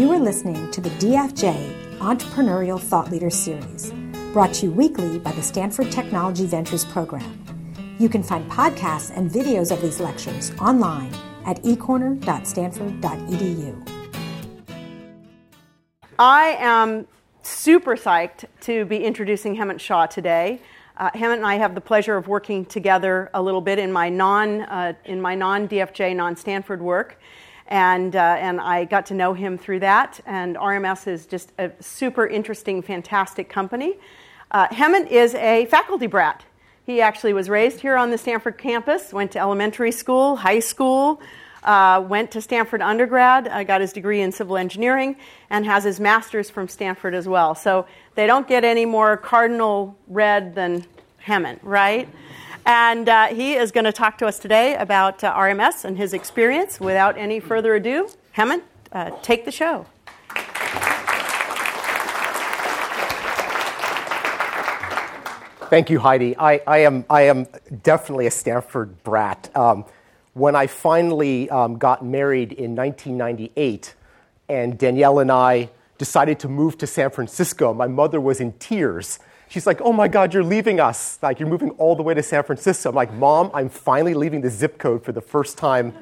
You are listening to the DFJ Entrepreneurial Thought Leader Series, brought to you weekly by the Stanford Technology Ventures Program. You can find podcasts and videos of these lectures online at ecorner.stanford.edu. I am super psyched to be introducing Hemant Shah today. Uh, Hemant and I have the pleasure of working together a little bit in my non uh, in my non DFJ non Stanford work, and uh, and I got to know him through that. And RMS is just a super interesting, fantastic company. Uh, Hemant is a faculty brat. He actually was raised here on the Stanford campus, went to elementary school, high school, uh, went to Stanford undergrad, uh, got his degree in civil engineering, and has his master's from Stanford as well. So they don't get any more cardinal red than Hemant, right? And uh, he is going to talk to us today about uh, RMS and his experience. Without any further ado, Hemant, uh, take the show. Thank you, Heidi. I, I, am, I am definitely a Stanford brat. Um, when I finally um, got married in 1998, and Danielle and I decided to move to San Francisco, my mother was in tears She's like, oh my God, you're leaving us. Like, you're moving all the way to San Francisco. I'm like, Mom, I'm finally leaving the zip code for the first time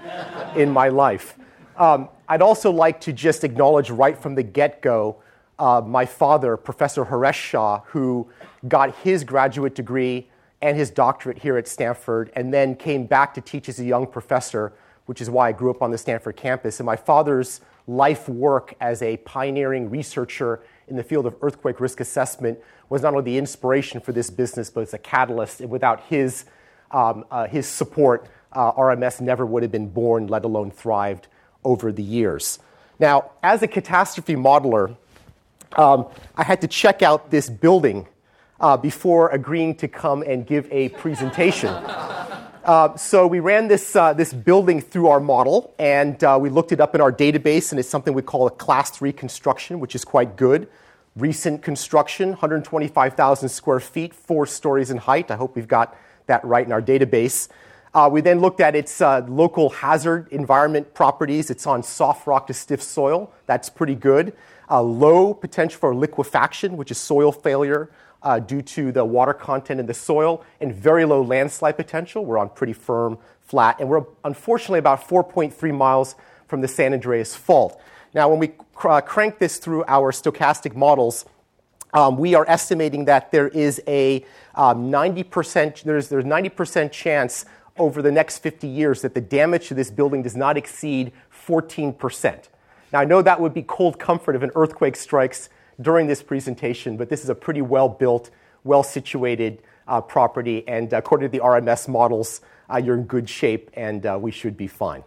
in my life. Um, I'd also like to just acknowledge right from the get go uh, my father, Professor Haresh Shah, who got his graduate degree and his doctorate here at Stanford, and then came back to teach as a young professor, which is why I grew up on the Stanford campus. And my father's life work as a pioneering researcher in the field of earthquake risk assessment was not only the inspiration for this business, but it's a catalyst. And without his, um, uh, his support, uh, RMS never would have been born, let alone thrived over the years. Now, as a catastrophe modeler, um, I had to check out this building uh, before agreeing to come and give a presentation. Uh, so we ran this, uh, this building through our model, and uh, we looked it up in our database, and it's something we call a class 3 construction, which is quite good recent construction, 125,000 square feet, four stories in height. I hope we've got that right in our database. Uh, we then looked at its uh, local hazard environment properties. It's on soft rock to stiff soil. That's pretty good. Low potential for liquefaction, which is soil failure uh, due to the water content in the soil, and very low landslide potential. We're on pretty firm, flat, and we're unfortunately about 4.3 miles from the San Andreas Fault. Now, when we cr- uh, crank this through our stochastic models, um, we are estimating that there is a um, 90% there's, there's 90% chance over the next 50 years that the damage to this building does not exceed 14%. Now, I know that would be cold comfort if an earthquake strikes during this presentation, but this is a pretty well built, well situated uh, property, and according to the RMS models, uh, you're in good shape and uh, we should be fine.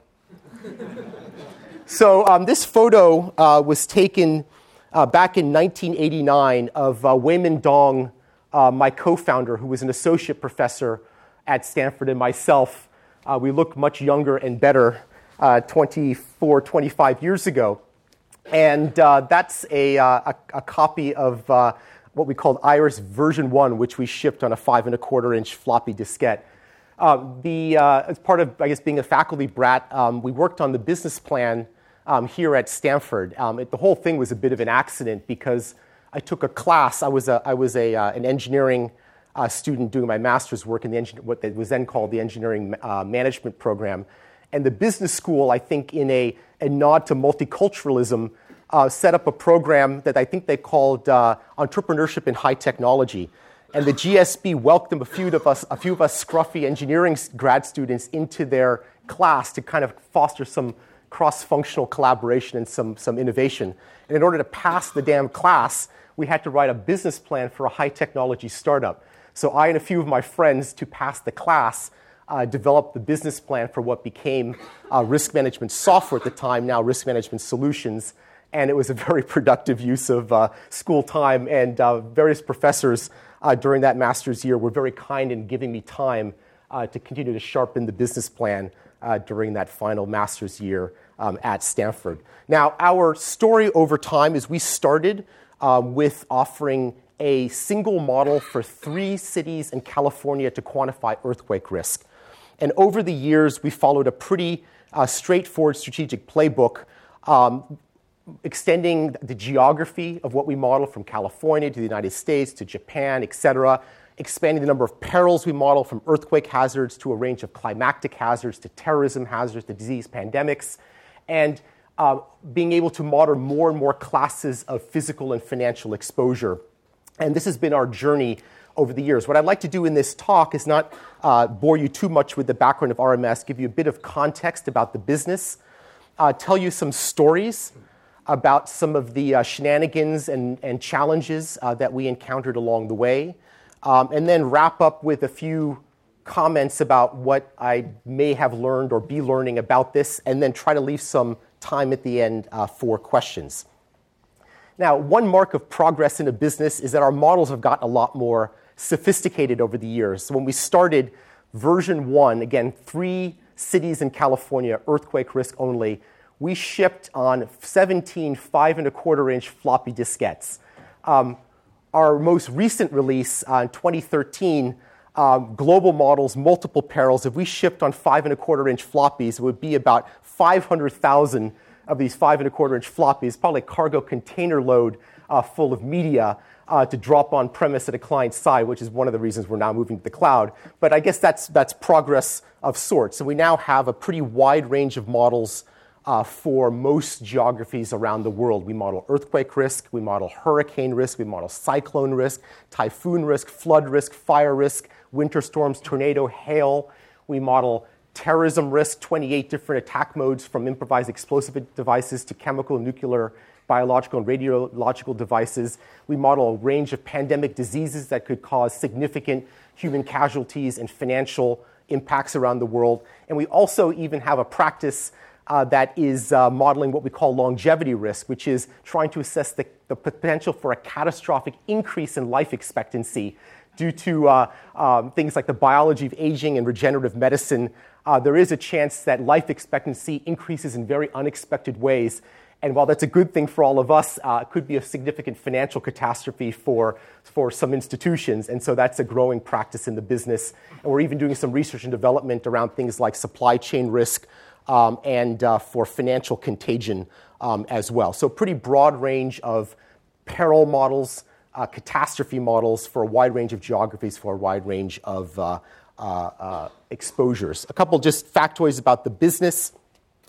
So um, this photo uh, was taken uh, back in 1989 of uh, Weimin Dong, my co-founder, who was an associate professor at Stanford, and myself. We look much younger and better uh, 24, 25 years ago. And that's a, a, a, copy of what we called IRAS version 1, which we shipped on a five and a quarter inch floppy diskette. Uh, the, uh, as part of, I guess, being a faculty brat, um, we worked on the business plan um, here at Stanford. Um, it, the whole thing was a bit of an accident because I took a class. I was, a, I was a, uh, an engineering uh, student doing my master's work in the engin- what was then called the engineering uh, management program. And the business school, I think, in a, a nod to multiculturalism, uh, set up a program that I think they called uh, Entrepreneurship in High Technology. And the GSB welcomed a few of us, a few of us scruffy engineering grad students into their class to kind of foster some cross functional collaboration and some, some innovation. And in order to pass the damn class, we had to write a business plan for a high technology startup. So I and a few of my friends, to pass the class, uh, developed the business plan for what became uh, risk management software at the time, now risk management solutions. And it was a very productive use of uh, school time, and uh, various professors uh, during that master's year were very kind in giving me time uh, to continue to sharpen the business plan during that final master's year um, at Stanford. Now, our story over time is we started um, with offering a single model for three cities in California to quantify earthquake risk. And over the years, we followed a pretty uh, straightforward strategic playbook. Um, extending the geography of what we model from California to the United States to Japan, et cetera, expanding the number of perils we model from earthquake hazards to a range of climactic hazards to terrorism hazards to disease pandemics, and uh, being able to model more and more classes of physical and financial exposure. And this has been our journey over the years. What I'd like to do in this talk is not uh, bore you too much with the background of RMS, give you a bit of context about the business, uh, tell you some stories about some of the uh, shenanigans and, and challenges uh, that we encountered along the way, um, and then wrap up with a few comments about what I may have learned or be learning about this, and then try to leave some time at the end uh, for questions. Now, one mark of progress in a business is that our models have gotten a lot more sophisticated over the years. So when we started version one, again, three cities in California, earthquake risk only, we shipped on 17 five and a quarter inch floppy diskettes. Um, our most recent release uh, in 2013, um, global models, multiple perils, if we shipped on five and a quarter inch floppies, it would be about 500,000 of these five and a quarter inch floppies, probably cargo container load uh, full of media uh, to drop on premise at a client side, which is one of the reasons we're now moving to the cloud. But I guess that's, that's progress of sorts. And we now have a pretty wide range of models uh, for most geographies around the world. We model earthquake risk, we model hurricane risk, we model cyclone risk, typhoon risk, flood risk, fire risk, winter storms, tornado, hail. We model terrorism risk, 28 different attack modes from improvised explosive devices to chemical, nuclear, biological, and radiological devices. We model a range of pandemic diseases that could cause significant human casualties and financial impacts around the world. And we also even have a practice uh, that is uh, modeling what we call longevity risk, which is trying to assess the, the potential for a catastrophic increase in life expectancy due to uh, um, things like the biology of aging and regenerative medicine. Uh, there is a chance that life expectancy increases in very unexpected ways. And while that's a good thing for all of us, uh, it could be a significant financial catastrophe for, for some institutions. And so that's a growing practice in the business. And we're even doing some research and development around things like supply chain risk, um, and uh, for financial contagion um, as well. So, pretty broad range of peril models, uh, catastrophe models for a wide range of geographies, for a wide range of uh, exposures. A couple just factoids about the business.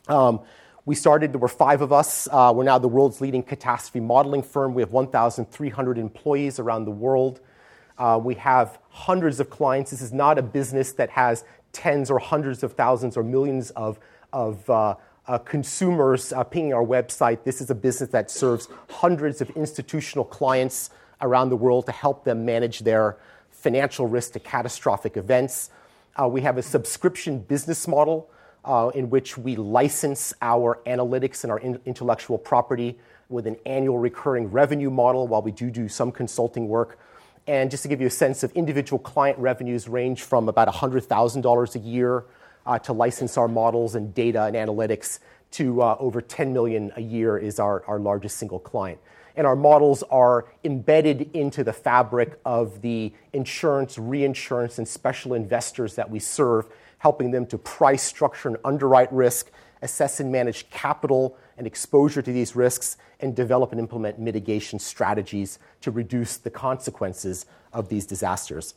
Um, we started, there were five of us. Uh, we're now the world's leading catastrophe modeling firm. We have 1,300 employees around the world. Uh, we have hundreds of clients. This is not a business that has tens or hundreds of thousands or millions of of uh, uh, consumers uh, pinging our website. This is a business that serves hundreds of institutional clients around the world to help them manage their financial risk to catastrophic events. Uh, we have a subscription business model uh, in which we license our analytics and our in- intellectual property with an annual recurring revenue model while we do do some consulting work. And just to give you a sense of individual client revenues range from about $100,000 a year uh, to license our models and data and analytics to over 10 million a year is our largest single client. And our models are embedded into the fabric of the insurance, reinsurance, and special investors that we serve, helping them to price, structure, and underwrite risk, assess and manage capital and exposure to these risks, and develop and implement mitigation strategies to reduce the consequences of these disasters.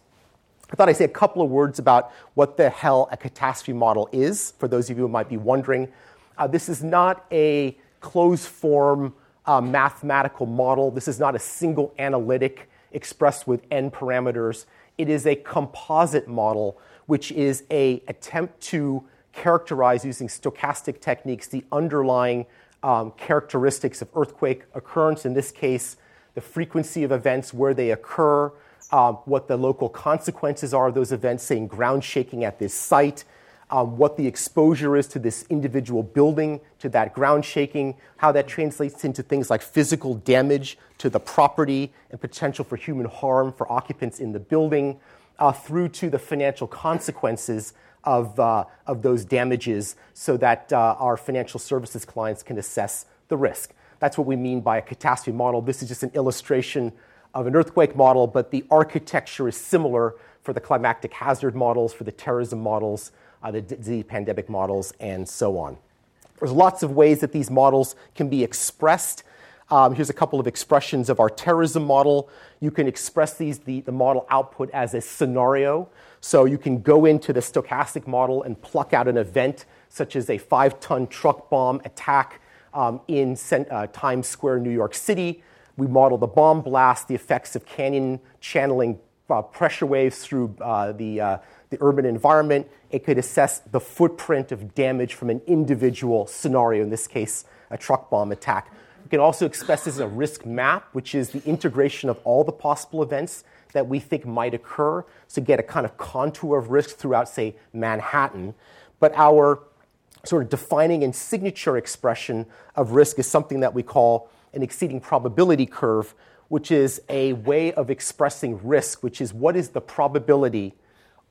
I thought I'd say a couple of words about what the hell a catastrophe model is, for those of you who might be wondering. Uh, this is not a closed form uh, mathematical model. This is not a single analytic expressed with n parameters. It is a composite model, which is a attempt to characterize using stochastic techniques the underlying um, characteristics of earthquake occurrence. In this case, the frequency of events, where they occur, um, what the local consequences are of those events, saying ground shaking at this site, um, what the exposure is to this individual building, to that ground shaking, how that translates into things like physical damage to the property and potential for human harm for occupants in the building, uh, through to the financial consequences of, uh, of those damages so that uh, our financial services clients can assess the risk. That's what we mean by a catastrophe model. This is just an illustration of an earthquake model, but the architecture is similar for the climactic hazard models, for the terrorism models, uh, the disease pandemic models, and so on. There's lots of ways that these models can be expressed. Um, here's a couple of expressions of our terrorism model. You can express these, the, the model output as a scenario. So you can go into the stochastic model and pluck out an event such as a five ton truck bomb attack um, in uh, Times Square, New York City. We model the bomb blast, the effects of canyon channeling uh, pressure waves through uh, the, uh, the urban environment. It could assess the footprint of damage from an individual scenario, in this case, a truck bomb attack. We can also express this as a risk map, which is the integration of all the possible events that we think might occur, so get a kind of contour of risk throughout, say, Manhattan. But our sort of defining and signature expression of risk is something that we call an exceedance probability curve, which is a way of expressing risk, which is what is the probability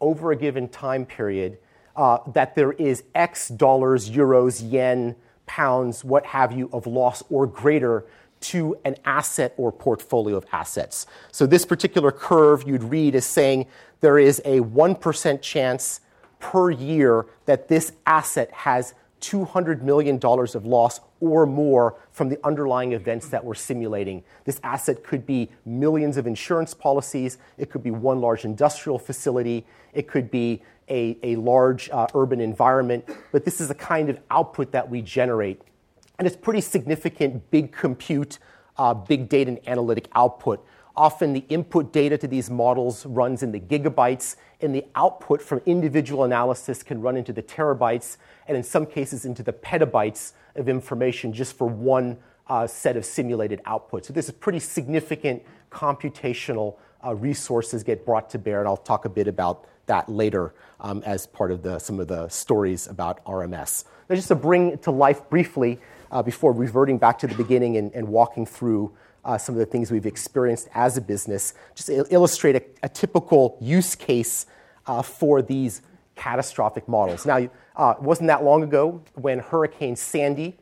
over a given time period uh, that there is X dollars, euros, yen, pounds, what have you, of loss or greater to an asset or portfolio of assets. So, this particular curve you'd read as saying there is a 1% chance per year that this asset has $200 million of loss or more from the underlying events that we're simulating. This asset could be millions of insurance policies, it could be one large industrial facility, it could be a, a large uh, urban environment, but this is the kind of output that we generate. And it's pretty significant big compute, uh, big data and analytic output. Often the input data to these models runs in the gigabytes, and the output from individual analysis can run into the terabytes, and in some cases into the petabytes of information just for one uh, set of simulated outputs. So this is pretty significant computational uh, resources get brought to bear, and I'll talk a bit about that later um, as part of the, some of the stories about RMS. Now, just to bring to life briefly, uh, before reverting back to the beginning and, and walking through uh, some of the things we've experienced as a business, just illustrate a, a typical use case uh, for these catastrophic models. Now, uh, it wasn't that long ago when Hurricane Sandy,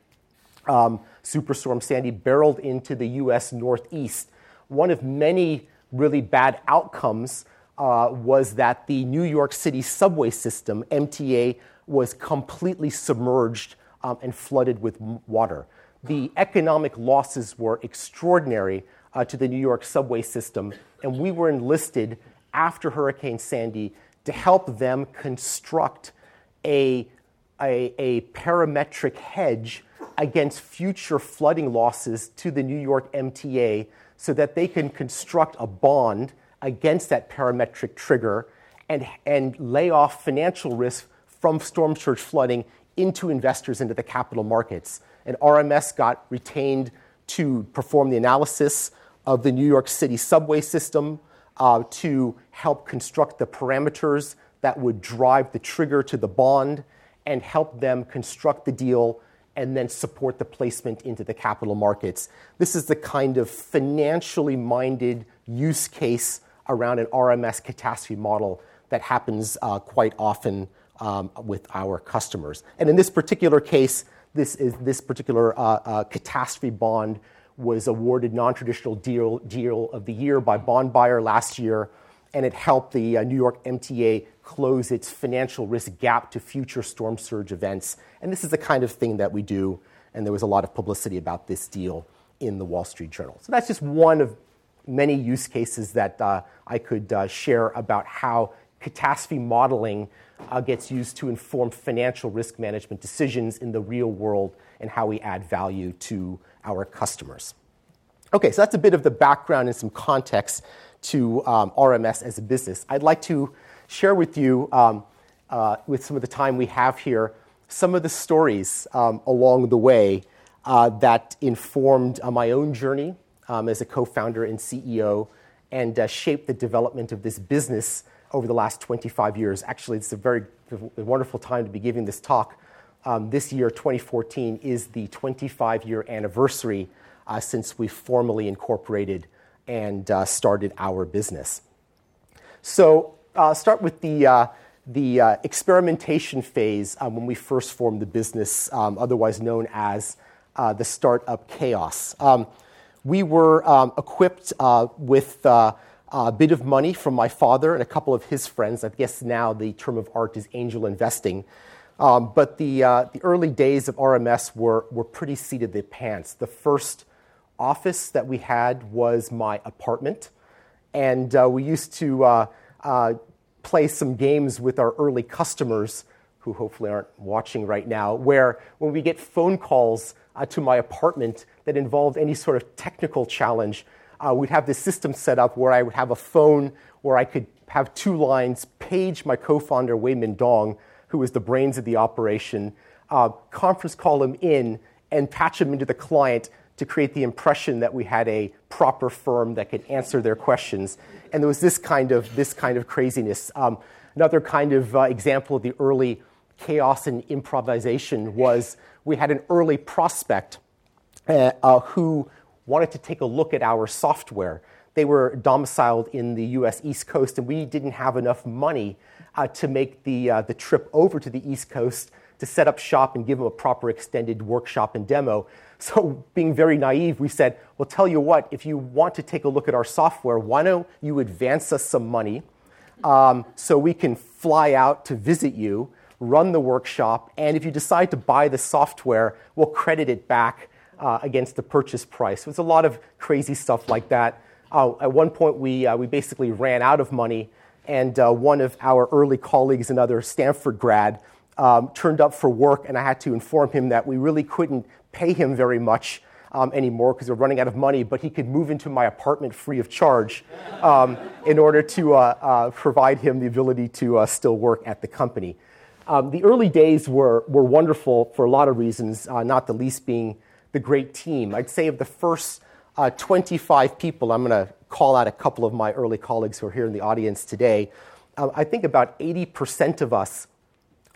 um, Superstorm Sandy, barreled into the U.S. Northeast. One of many really bad outcomes uh, was that the New York City subway system, MTA, was completely submerged um, and flooded with water. The economic losses were extraordinary uh, to the New York subway system, and we were enlisted after Hurricane Sandy to help them construct a, a, a parametric hedge against future flooding losses to the New York MTA so that they can construct a bond against that parametric trigger and, and lay off financial risk from storm surge flooding into investors into the capital markets. And RMS got retained to perform the analysis of the New York City subway system, to help construct the parameters that would drive the trigger to the bond, and help them construct the deal and then support the placement into the capital markets. This is the kind of financially minded use case around an RMS catastrophe model that happens uh, quite often um, with our customers. And in this particular case, this, is, this particular uh, uh, catastrophe bond was awarded non-traditional deal, deal of the year by Bond Buyer last year, and it helped the uh, New York MTA close its financial risk gap to future storm surge events. And this is the kind of thing that we do, and there was a lot of publicity about this deal in the Wall Street Journal. So that's just one of many use cases that uh, I could uh, share about how catastrophe modeling uh, gets used to inform financial risk management decisions in the real world and how we add value to our customers. Okay, so that's a bit of the background and some context to um, RMS as a business. I'd like to share with you, um, uh, with some of the time we have here, some of the stories um, along the way uh, that informed uh, my own journey um, as a co founder and CEO and uh, shaped the development of this business over the last 25 years. Actually, it's a very wonderful time to be giving this talk. Um, this year, 2014, is the 25 year anniversary uh, since we formally incorporated and uh, started our business. So, uh, start with the, uh, the uh, experimentation phase um, when we first formed the business, um, otherwise known as uh, the startup chaos. Um, we were um, equipped with a bit of money from my father and a couple of his friends. I guess now the term of art is angel investing. Um, but the, uh, the early days of RMS were, were pretty seat of the pants. The first office that we had was my apartment, and uh, we used to uh, uh, play some games with our early customers who hopefully aren't watching right now, where when we get phone calls uh, to my apartment that involved any sort of technical challenge, uh, we'd have this system set up where I would have a phone where I could have two lines, page my co founder, Weimin Dong, who was the brains of the operation, uh, conference call him in, and patch him into the client to create the impression that we had a proper firm that could answer their questions. And there was this kind of, this kind of craziness. Um, another kind of uh, example of the early chaos and improvisation was we had an early prospect uh, uh, who wanted to take a look at our software. They were domiciled in the US East Coast, and we didn't have enough money uh, to make the, uh, the trip over to the East Coast to set up shop and give them a proper extended workshop and demo. So, being very naive, we said, Well, tell you what, if you want to take a look at our software, why don't you advance us some money um, so we can fly out to visit you, run the workshop, and if you decide to buy the software, we'll credit it back uh, against the purchase price. So it's a lot of crazy stuff like that. Uh, at one point, we, uh, we basically ran out of money, and uh, one of our early colleagues, another Stanford grad, um, turned up for work, and I had to inform him that we really couldn't pay him very much um, anymore because we're running out of money, but he could move into my apartment free of charge um, in order to uh, uh, provide him the ability to uh, still work at the company. Um, the early days were, were wonderful for a lot of reasons, uh, not the least being the great team. I'd say of the first uh, 25 people, I'm going to call out a couple of my early colleagues who are here in the audience today. Uh, I think about 80% of us,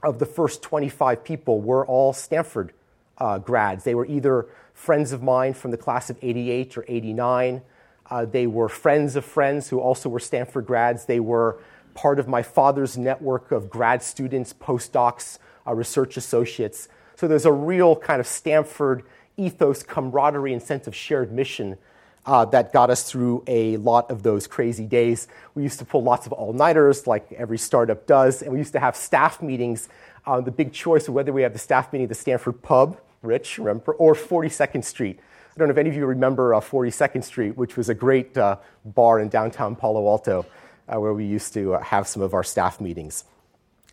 of the first 25 people, were all Stanford uh, grads. They were either friends of mine from the class of 88 or 89. Uh, they were friends of friends who also were Stanford grads. They were part of my father's network of grad students, postdocs, uh, research associates. So there's a real kind of Stanford ethos, camaraderie, and sense of shared mission uh, that got us through a lot of those crazy days. We used to pull lots of all nighters, like every startup does, and we used to have staff meetings. Uh, the big choice of whether we have the staff meeting at the Stanford Pub, Rich, remember, or 42nd Street. I don't know if any of you remember uh, 42nd Street, which was a great uh, bar in downtown Palo Alto uh, where we used to uh, have some of our staff meetings.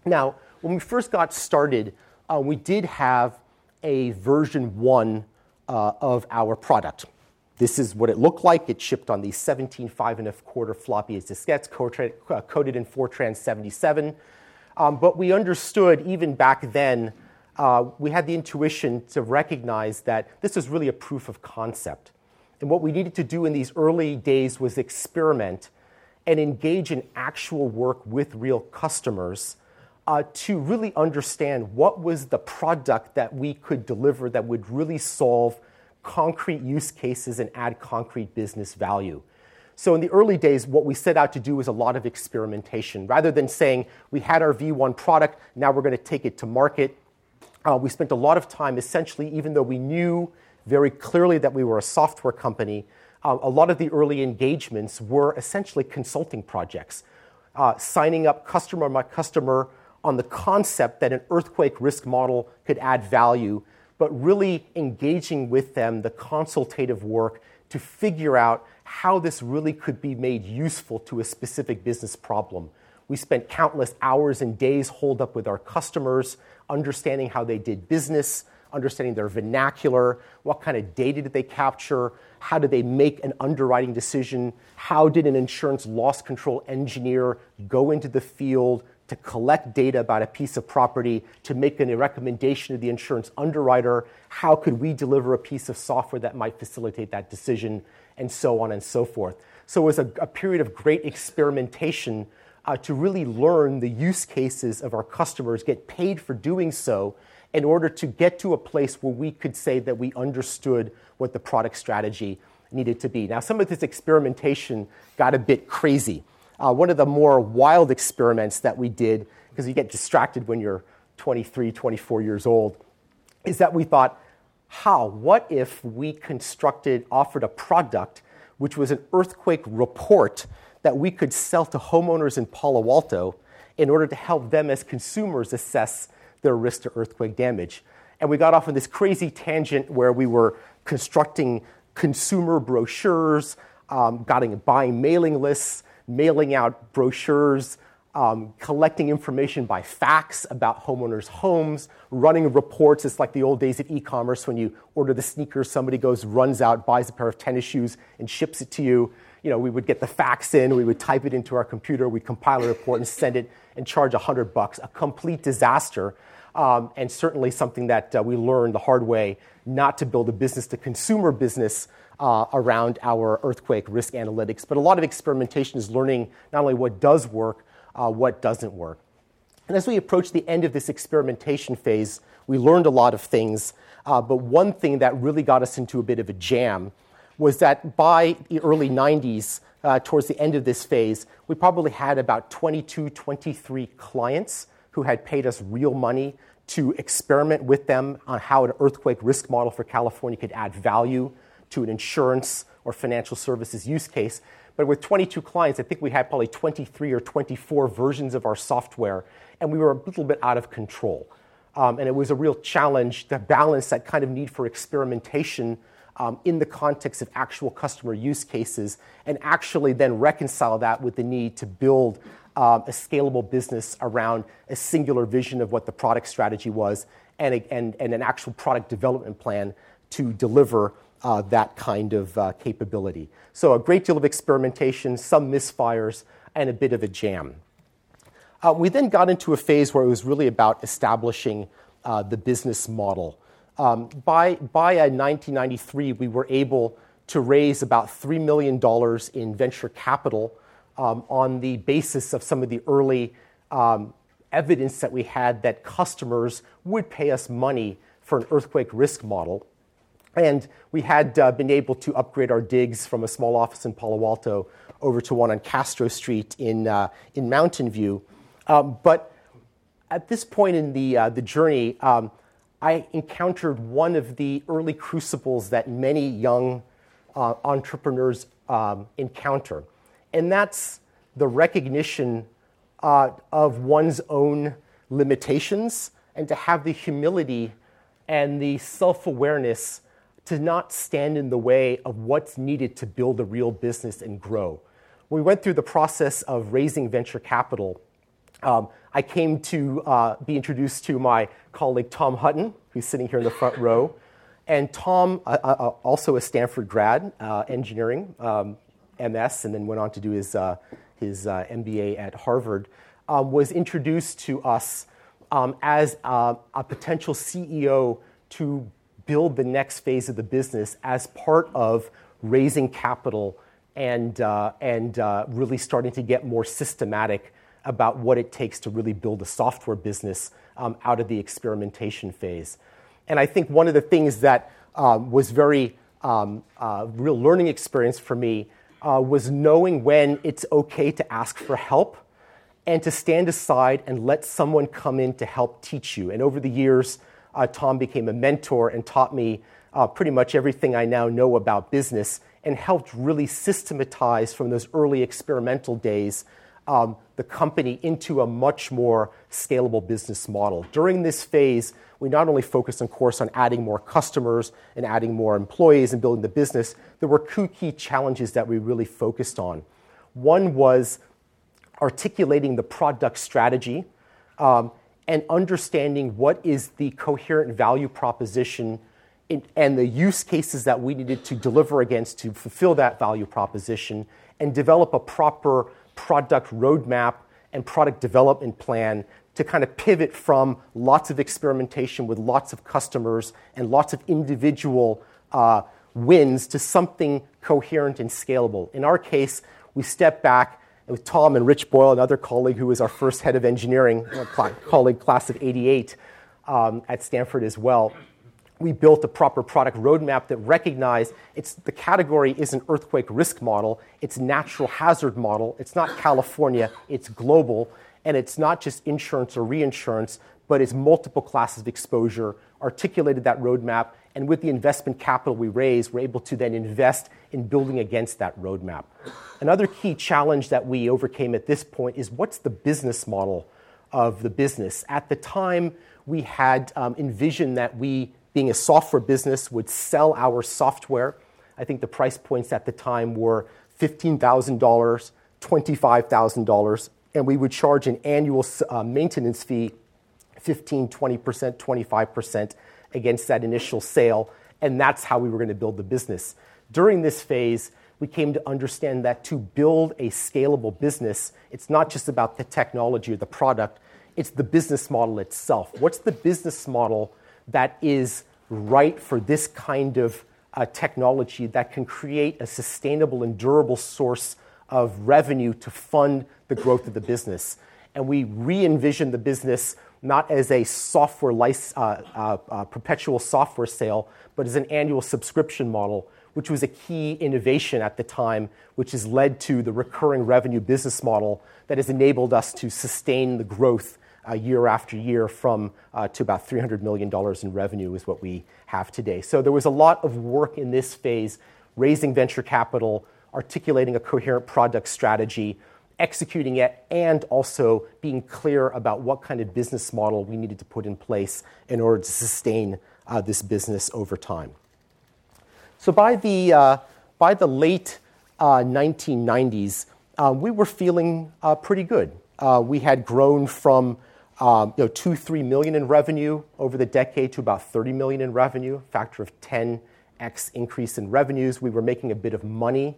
Now, when we first got started, we did have a version one uh, of our product. This is what it looked like. It shipped on these 17 five and a quarter floppy diskettes, uh, coded in Fortran 77. Um, but we understood even back then, uh, we had the intuition to recognize that this was really a proof of concept. And what we needed to do in these early days was experiment and engage in actual work with real customers uh, to really understand what was the product that we could deliver that would really solve concrete use cases and add concrete business value. So, in the early days, what we set out to do was a lot of experimentation. Rather than saying we had our V1 product, now we're going to take it to market, uh, we spent a lot of time essentially, even though we knew very clearly that we were a software company, uh, a lot of the early engagements were essentially consulting projects, uh, signing up customer by customer on the concept that an earthquake risk model could add value, but really engaging with them the consultative work to figure out how this really could be made useful to a specific business problem. We spent countless hours and days holed up with our customers, understanding how they did business, understanding their vernacular, what kind of data did they capture, how did they make an underwriting decision, how did an insurance loss control engineer go into the field to collect data about a piece of property, to make a recommendation to the insurance underwriter, how could we deliver a piece of software that might facilitate that decision, and so on and so forth. So it was a, a period of great experimentation uh, to really learn the use cases of our customers, get paid for doing so, in order to get to a place where we could say that we understood what the product strategy needed to be. Now, some of this experimentation got a bit crazy. Uh, one of the more wild experiments that we did, because you get distracted when you're 23, 24 years old, is that we thought, how, what if we constructed, offered a product which was an earthquake report that we could sell to homeowners in Palo Alto in order to help them as consumers assess their risk to earthquake damage. And we got off on this crazy tangent where we were constructing consumer brochures, um, getting, buying mailing lists, mailing out brochures, um, collecting information by fax about homeowners' homes, running reports. It's like the old days of e commerce when you order the sneakers, somebody goes, runs out, buys a pair of tennis shoes, and ships it to you. You know, we would get the fax in, we would type it into our computer, we'd compile a report and send it and charge 100 bucks. A complete disaster, um, and certainly something that uh, we learned the hard way not to build a business to consumer business uh, around our earthquake risk analytics. But a lot of experimentation is learning not only what does work, uh, what doesn't work. And as we approach the end of this experimentation phase, we learned a lot of things. Uh, but one thing that really got us into a bit of a jam was that by the early 90s, uh, towards the end of this phase, we probably had about 22, 23 clients who had paid us real money to experiment with them on how an earthquake risk model for California could add value to an insurance or financial services use case. But with 22 clients, I think we had probably 23 or 24 versions of our software, and we were a little bit out of control. Um, and it was a real challenge to balance that kind of need for experimentation um, in the context of actual customer use cases and actually then reconcile that with the need to build um, a scalable business around a singular vision of what the product strategy was and, a, and, and an actual product development plan to deliver uh, that kind of uh, capability. So, a great deal of experimentation, some misfires, and a bit of a jam. Uh, we then got into a phase where it was really about establishing uh, the business model. Um, by by 1993, uh, we were able to raise about $3 million in venture capital um, on the basis of some of the early um, evidence that we had that customers would pay us money for an earthquake risk model. And we had uh, been able to upgrade our digs from a small office in Palo Alto over to one on Castro Street in, uh, in Mountain View. Um, but at this point in the, uh, the journey, um, I encountered one of the early crucibles that many young uh, entrepreneurs um, encounter, and that's the recognition uh, of one's own limitations and to have the humility and the self awareness to not stand in the way of what's needed to build a real business and grow. We went through the process of raising venture capital. Um, I came to uh, be introduced to my colleague Tom Hutton, who's sitting here in the front row. And Tom, uh, uh, uh also a Stanford grad, uh, engineering, um, MS, and then went on to do his, uh, his MBA at Harvard, um, was introduced to us um, as a potential CEO to build the next phase of the business as part of raising capital and, uh, and uh, really starting to get more systematic about what it takes to really build a software business um, out of the experimentation phase. And I think one of the things that um, was very um, uh, real learning experience for me uh, was knowing when it's okay to ask for help and to stand aside and let someone come in to help teach you. And over the years, uh, Tom became a mentor and taught me uh, pretty much everything I now know about business and helped really systematize from those early experimental days um, the company into a much more scalable business model. During this phase, we not only focused, of course, on adding more customers and adding more employees and building the business, there were two key challenges that we really focused on. One was articulating the product strategy um, and understanding what is the coherent value proposition in, and the use cases that we needed to deliver against to fulfill that value proposition and develop a proper product roadmap and product development plan to kind of pivot from lots of experimentation with lots of customers and lots of individual uh, wins to something coherent and scalable. In our case, we step back with Tom and Rich Boyle, another colleague who was our first head of engineering, colleague class of 88 um, at Stanford as well. We built a proper product roadmap that recognized it's the category is an earthquake risk model, it's natural hazard model, it's not California, it's global, and it's not just insurance or reinsurance, but it's multiple classes of exposure, articulated that roadmap, and with the investment capital we raised, we're able to then invest in building against that roadmap. Another key challenge that we overcame at this point is what's the business model of the business. At the time, we had um, envisioned that we, being a software business, would sell our software. I think the price points at the time were $15,000, $25,000, and we would charge an annual uh, maintenance fee 15, 20%, 25% against that initial sale, and that's how we were going to build the business. During this phase, we came to understand that to build a scalable business, it's not just about the technology or the product, it's the business model itself. What's the business model that is right for this kind of uh, technology that can create a sustainable and durable source of revenue to fund the growth of the business? And we re envisioned the business not as a software uh, uh, uh, perpetual software sale, but as an annual subscription model which was a key innovation at the time, which has led to the recurring revenue business model that has enabled us to sustain the growth uh, year after year from uh, to about $300 million in revenue is what we have today. So there was a lot of work in this phase, raising venture capital, articulating a coherent product strategy, executing it, and also being clear about what kind of business model we needed to put in place in order to sustain uh, this business over time. So by the, uh, by the late uh, 1990s, uh, we were feeling pretty good. We had grown from um, you know, two, three million in revenue over the decade to about 30 million in revenue, factor of 10x increase in revenues. We were making a bit of money,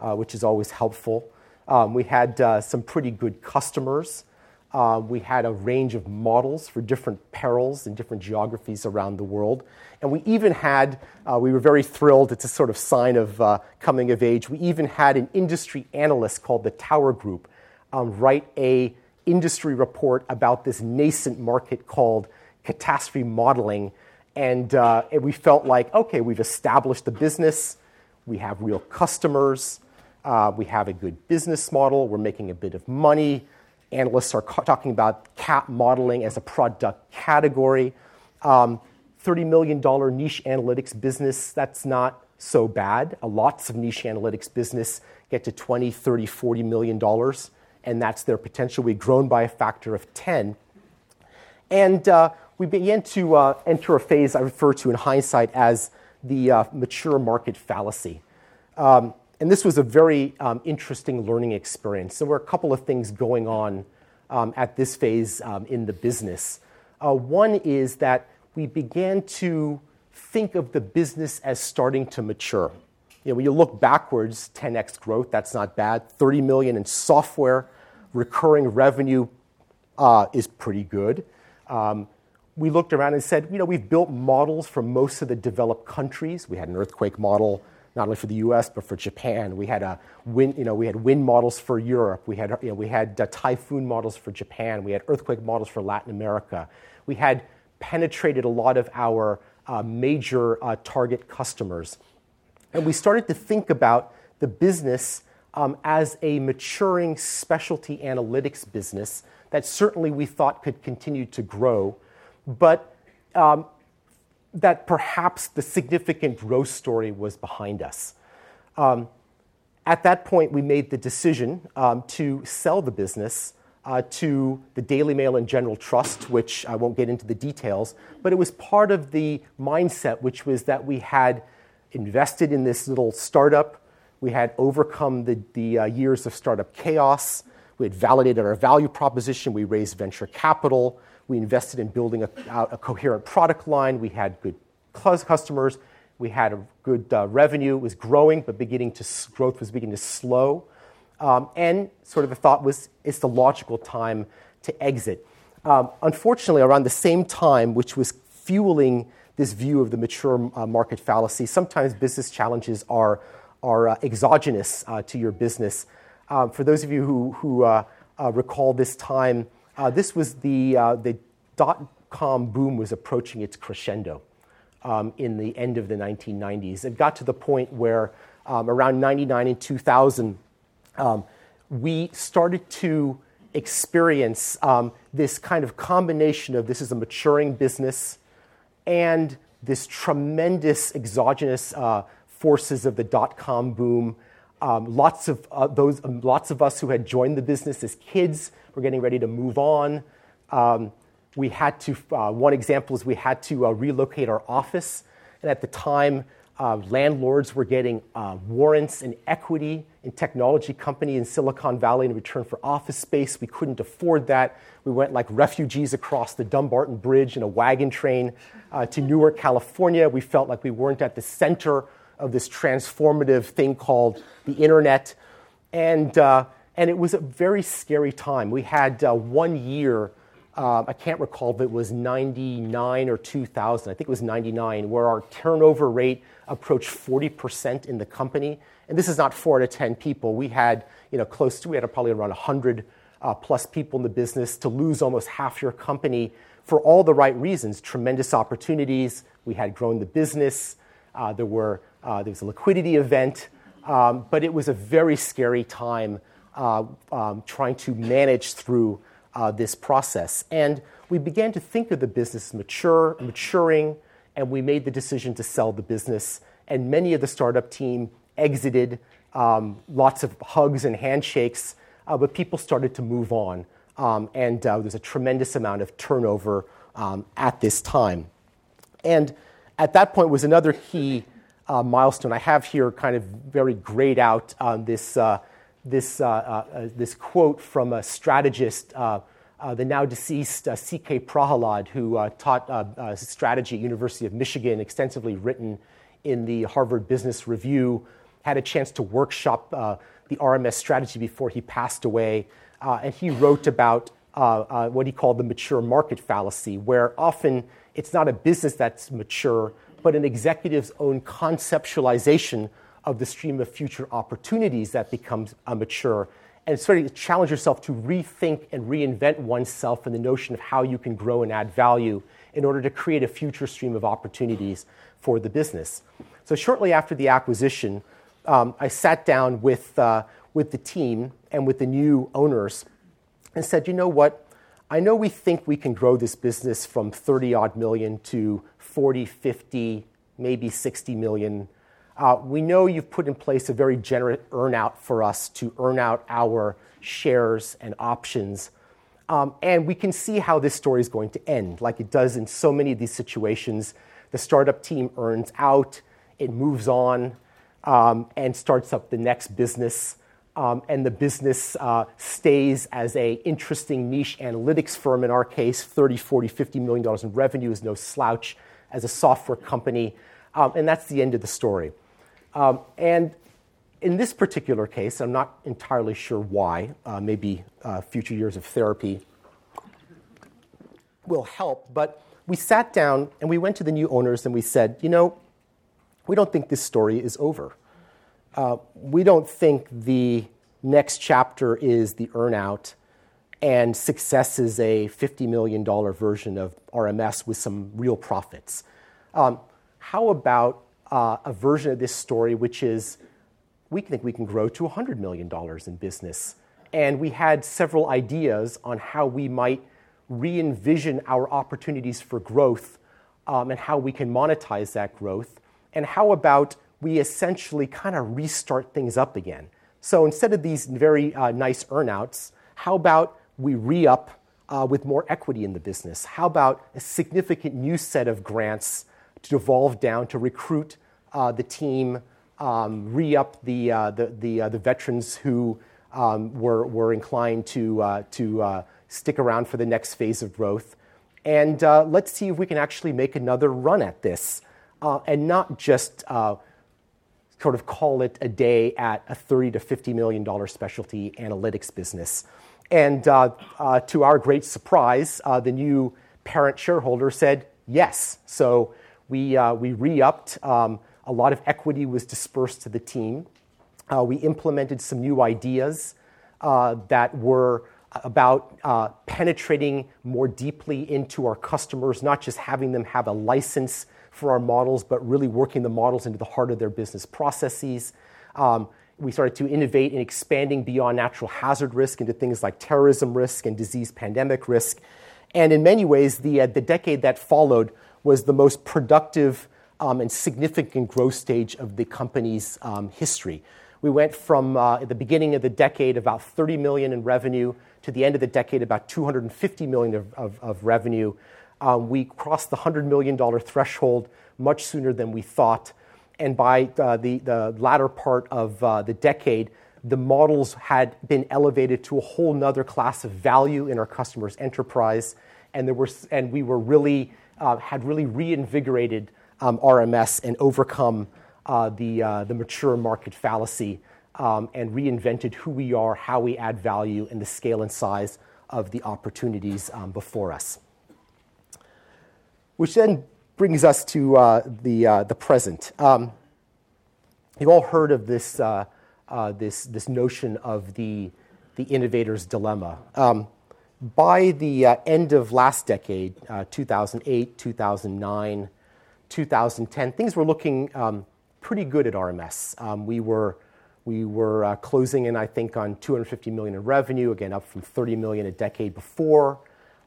uh, which is always helpful. Um, we had some pretty good customers. Uh, we had a range of models for different perils in different geographies around the world. And we even had, uh, we were very thrilled, it's a sort of sign of uh, coming of age, we even had an industry analyst called the Tower Group um, write a industry report about this nascent market called catastrophe modeling. And, uh, and we felt like, okay, we've established the business, we have real customers, uh, we have a good business model, we're making a bit of money Analysts are ca- talking about cat modeling as a product category. Um, $30 million niche analytics business, that's not so bad. Uh, lots of niche analytics business get to 20, 30, 40 million dollars, and that's their potential. We've grown by a factor of 10. And uh, we began to uh, enter a phase I refer to in hindsight as the uh, mature market fallacy. Um, and this was a very um, interesting learning experience. There were a couple of things going on um, at this phase um, in the business. Uh, one is that we began to think of the business as starting to mature. You know, when you look backwards, 10x growth, that's not bad. 30 million in software, recurring revenue uh, is pretty good. Um, we looked around and said, you know, we've built models for most of the developed countries. We had an earthquake model not only for the U.S. but for Japan. We had a wind, you know, we had wind models for Europe. We had, you know, we had uh, typhoon models for Japan. We had earthquake models for Latin America. We had penetrated a lot of our uh, major uh, target customers, and we started to think about the business um, as a maturing specialty analytics business that certainly we thought could continue to grow, but um, that perhaps the significant growth story was behind us. Um, at that point, we made the decision um, to sell the business uh, to the Daily Mail and General Trust, which I won't get into the details, but it was part of the mindset, which was that we had invested in this little startup, we had overcome the, the uh, years of startup chaos, we had validated our value proposition, we raised venture capital, we invested in building a, a coherent product line. We had good customers. We had a good uh, revenue. It was growing, but beginning to growth was beginning to slow. Um, and sort of the thought was it's the logical time to exit. Um, unfortunately, around the same time, which was fueling this view of the mature uh, market fallacy, sometimes business challenges are, are uh, exogenous uh, to your business. Um, for those of you who, who uh, uh, recall this time, uh, this was the, uh, the dot com boom was approaching its crescendo um, in the end of the 1990s. It got to the point where um, around 99 and 2000, um, we started to experience um, this kind of combination of this is a maturing business and this tremendous exogenous uh, forces of the dot com boom. Um, lots of uh, those, um, lots of us who had joined the business as kids were getting ready to move on. Um, we had to, uh, one example is we had to uh, relocate our office. And at the time, uh, landlords were getting uh, warrants and equity in technology company in Silicon Valley in return for office space. We couldn't afford that. We went like refugees across the Dumbarton Bridge in a wagon train uh, to Newark, California. We felt like we weren't at the center of this transformative thing called the internet. And, uh, and it was a very scary time. We had uh, one year uh, I can't recall if it was 99 or 2000, I think it was 99, where our turnover rate approached 40% in the company. And this is not four out of 10 people. We had, you know, close to, we had probably around 100 uh, plus people in the business to lose almost half your company for all the right reasons tremendous opportunities. We had grown the business. Uh, there, were, uh, there was a liquidity event. Um, but it was a very scary time uh, um, trying to manage through uh, this process. And we began to think of the business mature, maturing, and we made the decision to sell the business. And many of the startup team exited, um, lots of hugs and handshakes, uh, but people started to move on. Um, and uh, there's a tremendous amount of turnover um, at this time. And at that point was another key uh, milestone. I have here kind of very grayed out um, this uh, this, uh, uh, this quote from a strategist, uh, the now deceased C.K. Prahalad, who taught strategy at University of Michigan, extensively written in the Harvard Business Review, had a chance to workshop the RMS strategy before he passed away. and he wrote about what he called the mature market fallacy, where often it's not a business that's mature, but an executive's own conceptualization of the stream of future opportunities that becomes uh, mature and sort of challenge yourself to rethink and reinvent oneself in the notion of how you can grow and add value in order to create a future stream of opportunities for the business. So, shortly after the acquisition, um, I sat down with, uh, with the team and with the new owners and said, you know what? I know we think we can grow this business from 30 odd million to 40, 50, maybe 60 million uh, we know you've put in place a very generous earnout for us to earn out our shares and options. Um, and we can see how this story is going to end, like it does in so many of these situations. The startup team earns out, it moves on, um, and starts up the next business. Um, and the business uh, stays as a interesting niche analytics firm. In our case 30 40 50 million dollars in revenue is no slouch as a software company. Um, and that's the end of the story. Um, and in this particular case, I'm not entirely sure why, uh, maybe uh, future years of therapy will help, but we sat down and we went to the new owners and we said, you know, we don't think this story is over. Uh, we don't think the next chapter is the earnout and success is a $50 million version of RMS with some real profits. Um, how about uh, a version of this story, which is we think we can grow to $100 million in business. And we had several ideas on how we might re envision our opportunities for growth um, and how we can monetize that growth. And how about we essentially kind of restart things up again? So instead of these very uh, nice earnouts, how about we re up uh, with more equity in the business? How about a significant new set of grants to devolve down to recruit uh, the team, um, re up the, uh, the, the, uh, the, veterans who um, were, were inclined to, uh, to stick around for the next phase of growth. And let's see if we can actually make another run at this and not just sort of call it a day at a 30 to 50 million dollar specialty analytics business. And uh, uh, to our great surprise, uh, the new parent shareholder said yes. So we, uh, we re upped. Um, a lot of equity was dispersed to the team. Uh, we implemented some new ideas uh, that were about penetrating more deeply into our customers, not just having them have a license for our models, but really working the models into the heart of their business processes. Um, we started to innovate in expanding beyond natural hazard risk into things like terrorism risk and disease pandemic risk. And in many ways, the, uh, the decade that followed was the most productive um, and significant growth stage of the company's um, history. We went from at the beginning of the decade, about 30 million in revenue, to the end of the decade, about $250 million of revenue. Um, we crossed the $100 million threshold much sooner than we thought. And by uh, the the latter part of uh, the decade, the models had been elevated to a whole another class of value in our customers' enterprise. And, there were, and we were really, uh, had really reinvigorated um, RMS and overcome the mature market fallacy um, and reinvented who we are, how we add value, and the scale and size of the opportunities before us. Which then brings us to uh, the uh, the present. Um, you've all heard of this uh, this this notion of the the innovator's dilemma. Um, by the end of last decade, 2008, 2009, 2010, things were looking um, pretty good at RMS. We were we were closing in, I think, on 250 million in revenue, again, up from 30 million a decade before.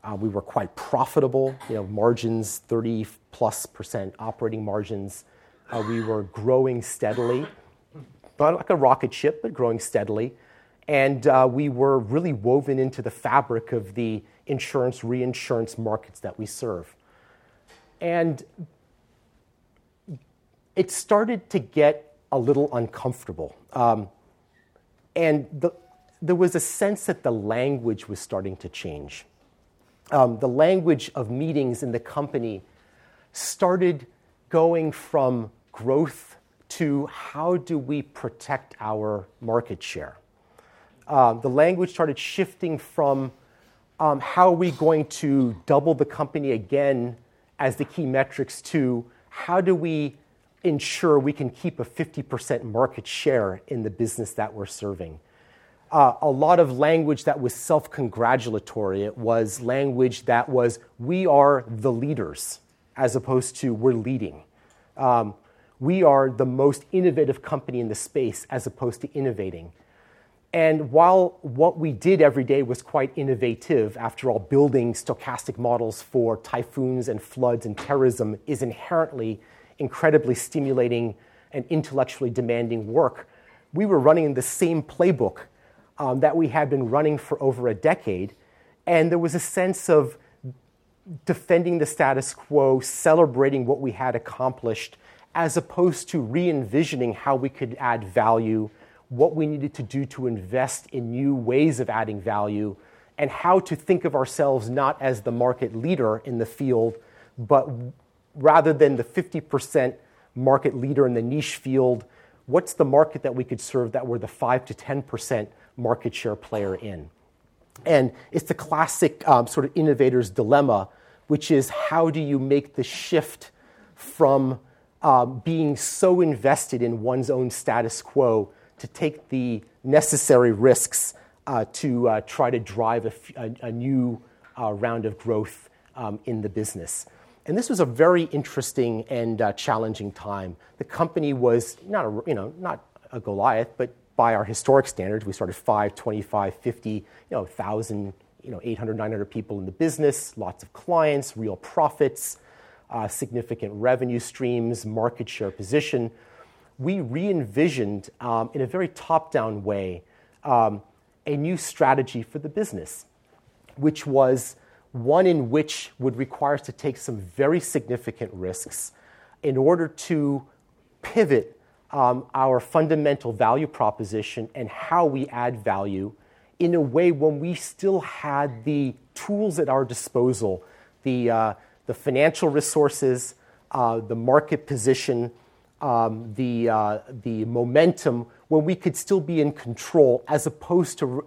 Uh, we were quite profitable, you know, margins, 30%+ operating margins. Uh, we were growing steadily, not like a rocket ship, but growing steadily. And uh we were really woven into the fabric of the insurance, reinsurance markets that we serve. And it started to get a little uncomfortable. Um, and there was a sense that the language was starting to change. Um, the language of meetings in the company started going from growth to how do we protect our market share. Um, the language started shifting from um, how are we going to double the company again as the key metrics to how do we ensure we can keep a 50% market share in the business that we're serving. Uh, a lot of language that was self-congratulatory. It was language that was, we are the leaders, as opposed to we're leading. Um, we are the most innovative company in the space, as opposed to innovating. And while what we did every day was quite innovative, after all, building stochastic models for typhoons and floods and terrorism is inherently incredibly stimulating and intellectually demanding work, we were running in the same playbook Um, that we had been running for over a decade. And there was a sense of defending the status quo, celebrating what we had accomplished, as opposed to re-envisioning how we could add value, what we needed to do to invest in new ways of adding value, and how to think of ourselves not as the market leader in the field, but rather than the 50% market leader in the niche field, what's the market that we could serve that we're the 5%-10% market share player in. And it's the classic um, sort of innovator's dilemma, which is how do you make the shift from um, being so invested in one's own status quo to take the necessary risks uh, to uh, try to drive a new uh, round of growth um, in the business. And this was a very interesting and challenging time. The company was not a Goliath, but by our historic standards, we started 5, 25, 50, 1,000, you 800, 900 people in the business, lots of clients, real profits, uh, significant revenue streams, market share position. We re-envisioned, um, in a very top-down way, um, a new strategy for the business, which was one in which would require us to take some very significant risks in order to pivot Um, our fundamental value proposition and how we add value in a way when we still had the tools at our disposal, the uh, the financial resources, uh, the market position, um, uh, the momentum, when we could still be in control, as opposed to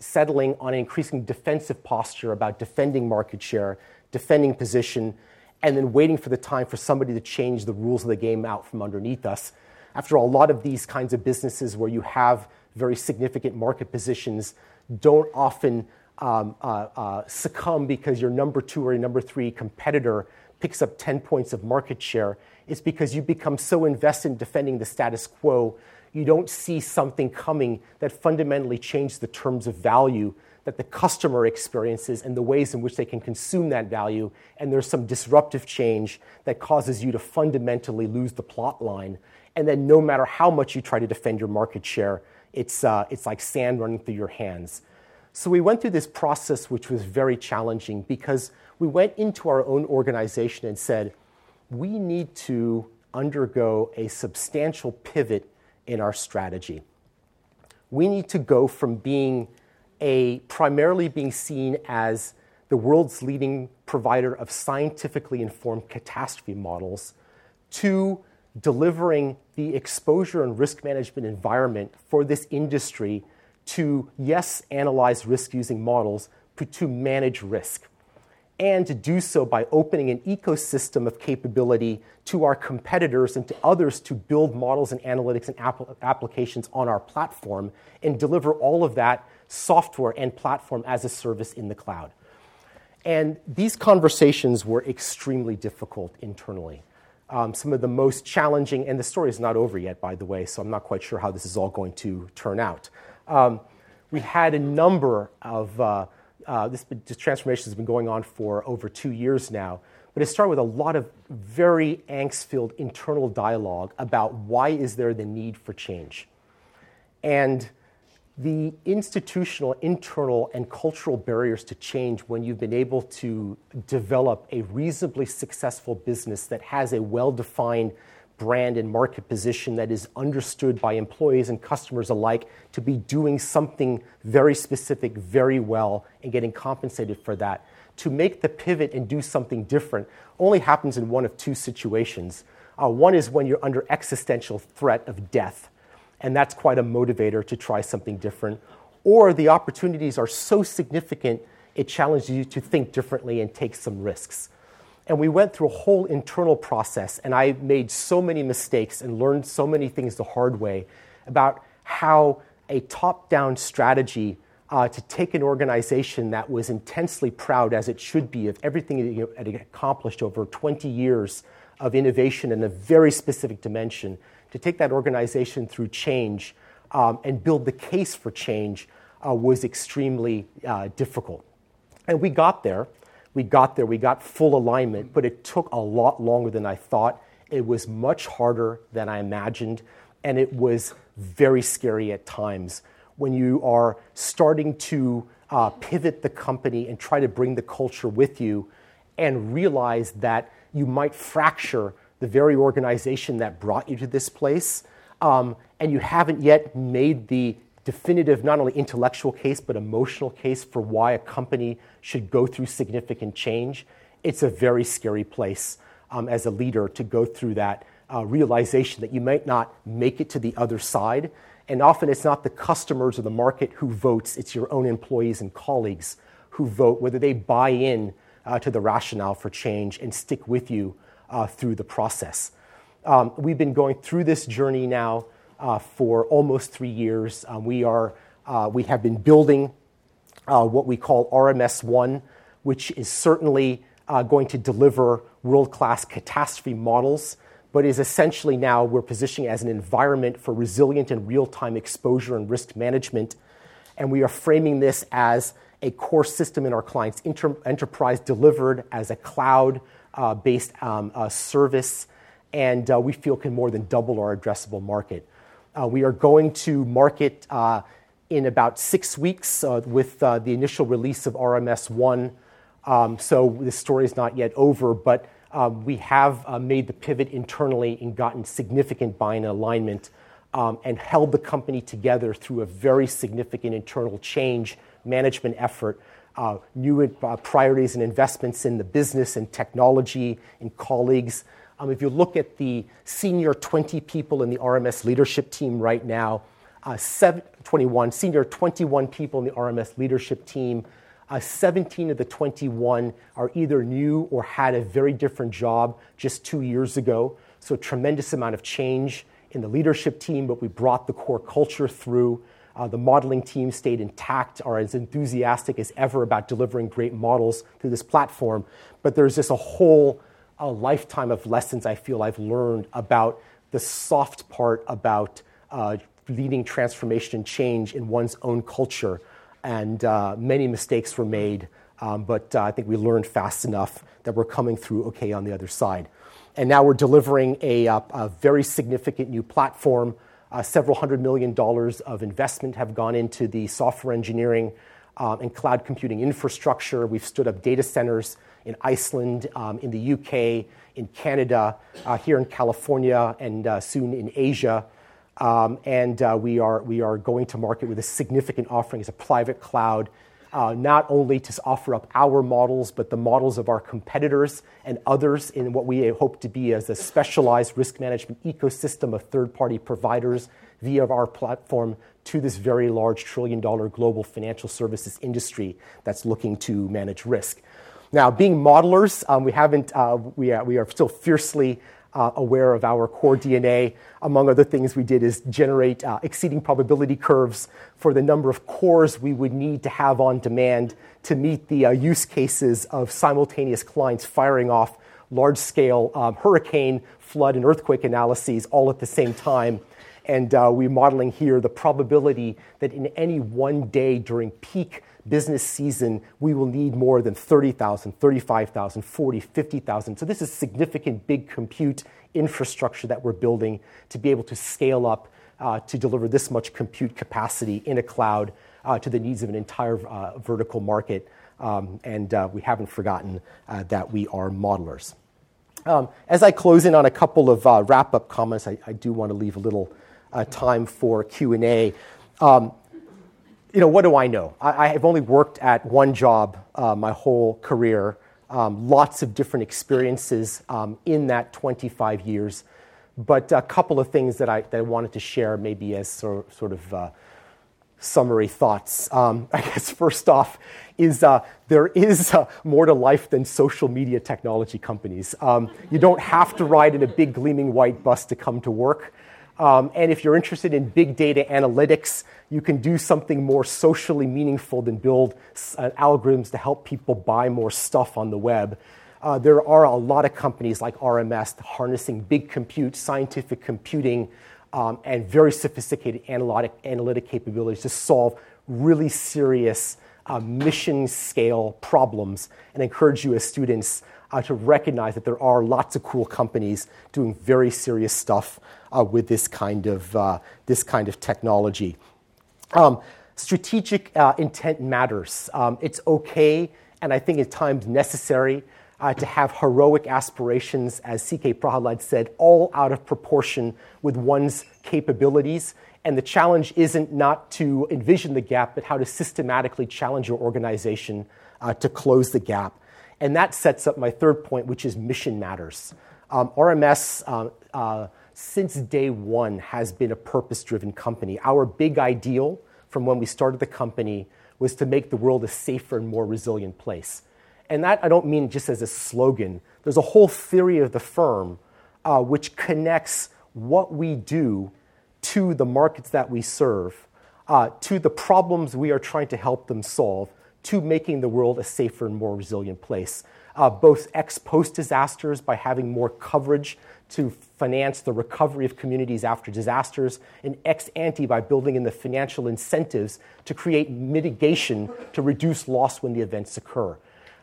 settling on an increasing defensive posture about defending market share, defending position, and then waiting for the time for somebody to change the rules of the game out from underneath us. After all, a lot of these kinds of businesses where you have very significant market positions don't often um, uh, uh, succumb because your number two or your number three competitor picks up 10 points of market share. It's because you become so invested in defending the status quo, you don't see something coming that fundamentally changes the terms of value that the customer experiences and the ways in which they can consume that value, and there's some disruptive change that causes you to fundamentally lose the plot line. And then, no matter how much you try to defend your market share, it's, uh, it's like sand running through your hands. So, we went through this process, which was very challenging because we went into our own organization and said, we need to undergo a substantial pivot in our strategy. We need to go from being a primarily being seen as the world's leading provider of scientifically informed catastrophe models to delivering the exposure and risk management environment for this industry to, yes, analyze risk using models, but to manage risk and to do so by opening an ecosystem of capability to our competitors and to others to build models and analytics and app- applications on our platform and deliver all of that software and platform as a service in the cloud. And these conversations were extremely difficult internally. Um, some of the most challenging, and the story is not over yet, by the way, so I'm not quite sure how this is all going to turn out. Um, we had a number of uh, uh, this, this, transformation has been going on for over two years now, but it started with a lot of very angst-filled internal dialogue about why is there the need for change. And the institutional, internal, and cultural barriers to change when you've been able to develop a reasonably successful business that has a well-defined brand and market position that is understood by employees and customers alike to be doing something very specific very well and getting compensated for that. To make the pivot and do something different only happens in one of two situations. Uh, one is when you're under existential threat of death, and that's quite a motivator to try something different. Or the opportunities are so significant, it challenges you to think differently and take some risks. And we went through a whole internal process, and I made so many mistakes and learned so many things the hard way about how a top down strategy uh, to take an organization that was intensely proud, as it should be, of everything it had accomplished over 20 years of innovation in a very specific dimension, to take that organization through change um, and build the case for change uh, was extremely uh, difficult. And we got there we got there, we got full alignment, but it took a lot longer than I thought. It was much harder than I imagined, and it was very scary at times when you are starting to uh, pivot the company and try to bring the culture with you and realize that you might fracture the very organization that brought you to this place. Um, and you haven't yet made the definitive, not only intellectual case, but emotional case for why a company should go through significant change, it's a very scary place um, as a leader to go through that uh, realization that you might not make it to the other side. And often it's not the customers or the market who votes, it's your own employees and colleagues who vote, whether they buy in uh, to the rationale for change and stick with you uh, through the process. Um, we've been going through this journey now uh, for almost three years. Um, we, are, uh, we have been building uh, what we call RMS 1, which is certainly uh, going to deliver world class catastrophe models, but is essentially now we're positioning as an environment for resilient and real time exposure and risk management. And we are framing this as a core system in our clients' inter- enterprise delivered as a cloud based um, uh, service, and we feel can more than double our addressable market. Uh, we are going to market uh, in about six weeks uh, with the initial release of RMS 1. Um, so this story is not yet over, but um, we have made the pivot internally and gotten significant buy-in alignment um, and held the company together through a very significant internal change management effort, new priorities and investments in the business and technology and colleagues, um, if you look at the senior 20 people in the RMS leadership team right now, uh, seven, 21, senior 21 people in the RMS leadership team, uh, 17 of the 21 are either new or had a very different job just two years ago. So, a tremendous amount of change in the leadership team, but we brought the core culture through. Uh, the modeling team stayed intact, are as enthusiastic as ever about delivering great models through this platform. But there's just a whole a lifetime of lessons I feel I've learned about the soft part about uh, leading transformation and change in one's own culture. and uh, many mistakes were made, um, but uh, I think we learned fast enough that we're coming through okay on the other side. And now we're delivering a, uh, a very significant new platform. Uh, several hundred million dollars of investment have gone into the software engineering um, and cloud computing infrastructure. We've stood up data centers in Iceland, um, in the UK, in Canada, uh, here in California, and uh, soon in Asia. Um, and we, are, we are going to market with a significant offering as a private cloud, uh, not only to offer up our models, but the models of our competitors and others in what we hope to be as a specialized risk management ecosystem of third party providers via our platform to this very large trillion dollar global financial services industry that's looking to manage risk. Now, being modelers, um, we, haven't, uh, we, are, we are still fiercely uh, aware of our core DNA. Among other things we did is generate uh, exceedance probability curves for the number of cores we would need to have on demand to meet the uh, use cases of simultaneous clients firing off large scale um, hurricane, flood, and earthquake analyses all at the same time. And uh, we're modeling here the probability that in any one day during peak business season, we will need more than 30,000, 35,000, 40, 50,000. So this is significant big compute infrastructure that we're building to be able to scale up uh, to deliver this much compute capacity in a cloud uh, to the needs of an entire uh, vertical market. Um, and uh, we haven't forgotten uh, that we are modelers. Um, as I close in on a couple of uh, wrap-up comments, I, I, do want to leave a little time for Q&A. Um, you know, what do I know? I, have only worked at one job uh, my whole career, um, lots of different experiences um, in that 25 years. But a couple of things that I, that I wanted to share, maybe as sort, sort of uh, summary thoughts. Um, I guess first off, is uh, there is uh, more to life than social media technology companies. Um, you don't have to ride in a big gleaming white bus to come to work. Um, and if you're interested in big data analytics, you can do something more socially meaningful than build uh, algorithms to help people buy more stuff on the web. Uh, there are a lot of companies like RMS harnessing big compute, scientific computing, um, and very sophisticated analytic, analytic capabilities to solve really serious uh, mission scale problems and encourage you as students uh, to recognize that there are lots of cool companies doing very serious stuff with this kind of, uh, this kind of technology. Um, strategic uh, intent matters. Um, it's okay, and I think at times necessary, uh, to have heroic aspirations, as C.K. Prahalad said, all out of proportion with one's capabilities. And the challenge isn't not to envision the gap, but how to systematically challenge your organization uh, to close the gap. And that sets up my third point, which is mission matters. Um, RMS, uh, uh, since day one, has been a purpose driven company. Our big ideal from when we started the company was to make the world a safer and more resilient place. And that I don't mean just as a slogan. There's a whole theory of the firm uh, which connects what we do to the markets that we serve, uh, to the problems we are trying to help them solve, to making the world a safer and more resilient place. Uh, both ex post disasters by having more coverage to finance the recovery of communities after disasters, and ex ante by building in the financial incentives to create mitigation to reduce loss when the events occur.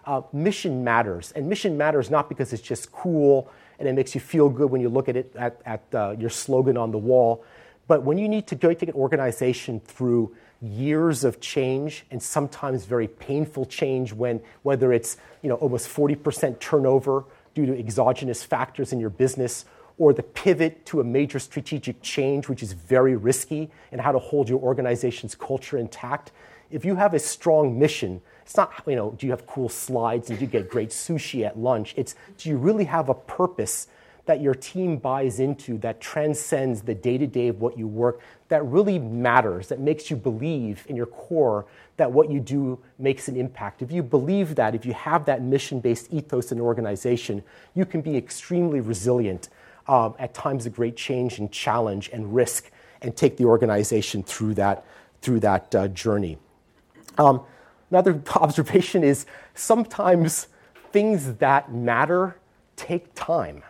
Uh, mission matters, and mission matters not because it's just cool and it makes you feel good when you look at it at, at uh, your slogan on the wall, but when you need to go take an organization through years of change and sometimes very painful change when whether it's you know almost 40% turnover due to exogenous factors in your business or the pivot to a major strategic change which is very risky and how to hold your organization's culture intact if you have a strong mission it's not you know do you have cool slides and do you get great sushi at lunch it's do you really have a purpose that your team buys into that transcends the day to day of what you work, that really matters, that makes you believe in your core that what you do makes an impact. If you believe that, if you have that mission based ethos in an organization, you can be extremely resilient um, at times of great change and challenge and risk and take the organization through that, through that uh, journey. Um, another observation is sometimes things that matter take time.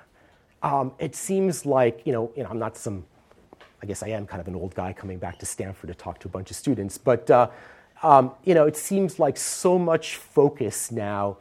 Um, it seems like, you know, you know, I'm not some, I guess I am kind of an old guy coming back to Stanford to talk to a bunch of students, but uh, um, you know, it seems like so much focus now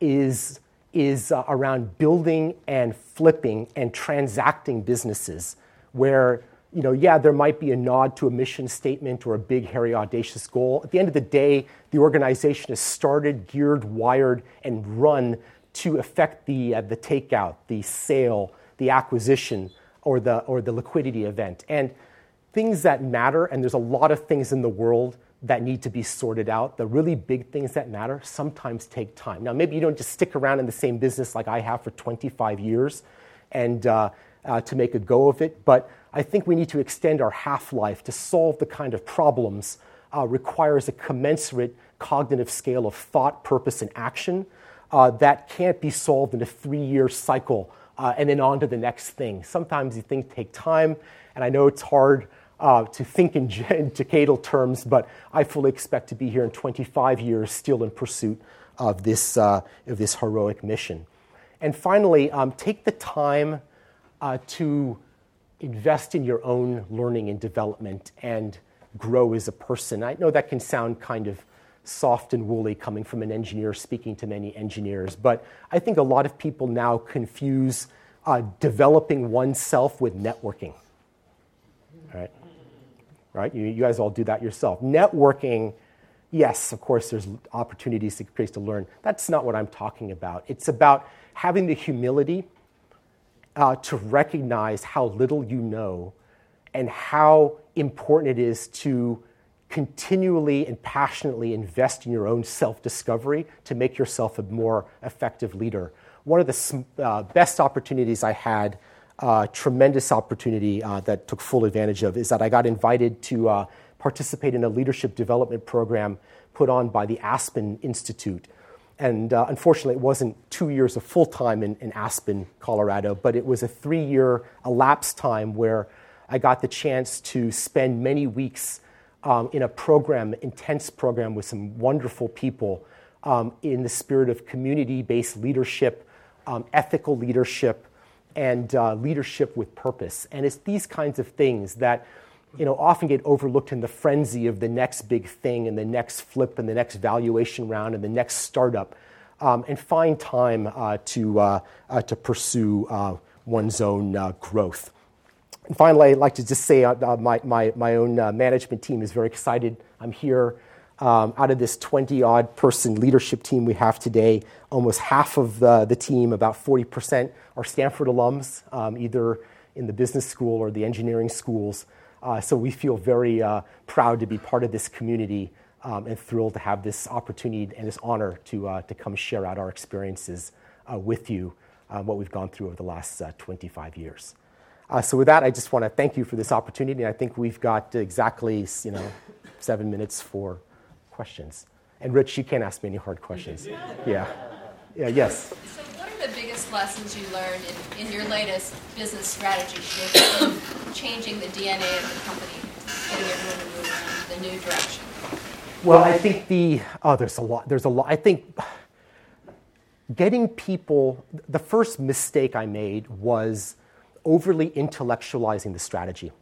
is, is uh, around building and flipping and transacting businesses where you know, yeah, there might be a nod to a mission statement or a big, hairy, audacious goal. At the end of the day, the organization is started, geared, wired, and run to affect the, uh, the takeout, the sale, the acquisition, or the, or the liquidity event. And things that matter, and there's a lot of things in the world that need to be sorted out. The really big things that matter sometimes take time. Now, maybe you don't just stick around in the same business like I have for 25 years and uh, uh, to make a go of it, but I think we need to extend our half life to solve the kind of problems uh, requires a commensurate cognitive scale of thought, purpose, and action uh, that can't be solved in a three year cycle uh, and then on to the next thing. Sometimes these things take time, and I know it's hard. Uh, to think in, in decadal terms, but I fully expect to be here in 25 years, still in pursuit of this, uh, of this heroic mission. And finally, um, take the time uh, to invest in your own learning and development and grow as a person. I know that can sound kind of soft and woolly coming from an engineer speaking to many engineers, but I think a lot of people now confuse uh, developing oneself with networking. Right? Right? You, you guys all do that yourself. Networking, yes, of course, there's opportunities to place to learn. That's not what I'm talking about. It's about having the humility uh, to recognize how little you know and how important it is to continually and passionately invest in your own self discovery to make yourself a more effective leader. One of the uh, best opportunities I had, uh, tremendous opportunity uh, that took full advantage of, is that I got invited to uh, participate in a leadership development program put on by the Aspen Institute. And uh, unfortunately, it wasn't two years of full time in, in, Aspen, Colorado, but it was a three year elapsed time where I got the chance to spend many weeks um, in a program, intense program with some wonderful people um, in the spirit of community based leadership, um, ethical leadership, and uh, leadership with purpose. And it's these kinds of things that you know, often get overlooked in the frenzy of the next big thing and the next flip and the next valuation round and the next startup, um, and find time uh, to, uh, uh, to pursue uh, one's own uh, growth. And finally, I'd like to just say my, my, my own management team is very excited. I'm here. Um, out of this 20 odd person leadership team we have today, almost half of the, the team, about 40%, are Stanford alums, um, either in the business school or the engineering schools. Uh, so we feel very uh, proud to be part of this community um, and thrilled to have this opportunity and this honor to, uh, to come share out our experiences uh, with you, uh, what we've gone through over the last uh, 25 years. so with that, I just want to thank you for this opportunity. I think we've got exactly you know, seven minutes for questions. And Rich, you can't ask me any hard questions. Yeah. Yeah, yes So, what are the biggest lessons you learned in, in your latest business strategy shift in changing the DNA of the company, getting everyone to move in the new direction? Well, I think the oh, there's a lot. There's a lot. I think getting people. The first mistake I made was overly intellectualizing the strategy.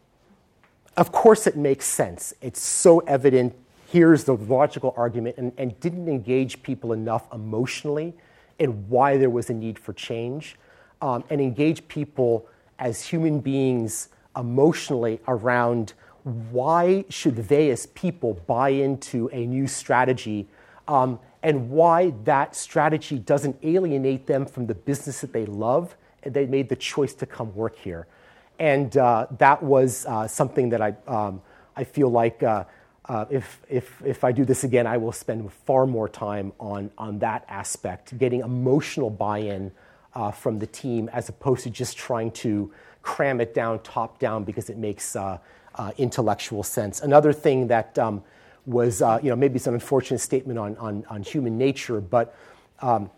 Of course, it makes sense. It's so evident. Here's the logical argument, and, and didn't engage people enough emotionally and why there was a need for change, um, and engage people as human beings emotionally around why should they as people buy into a new strategy um, and why that strategy doesn't alienate them from the business that they love and they made the choice to come work here. And uh, that was uh, something that I, um, I feel like uh, uh, if, if, if I do this again, I will spend far more time on, on that aspect, getting emotional buy in uh, from the team as opposed to just trying to cram it down top down because it makes uh, uh intellectual sense. Another thing that um, was, uh, you know, maybe it's an unfortunate statement on, on, on human nature, but um,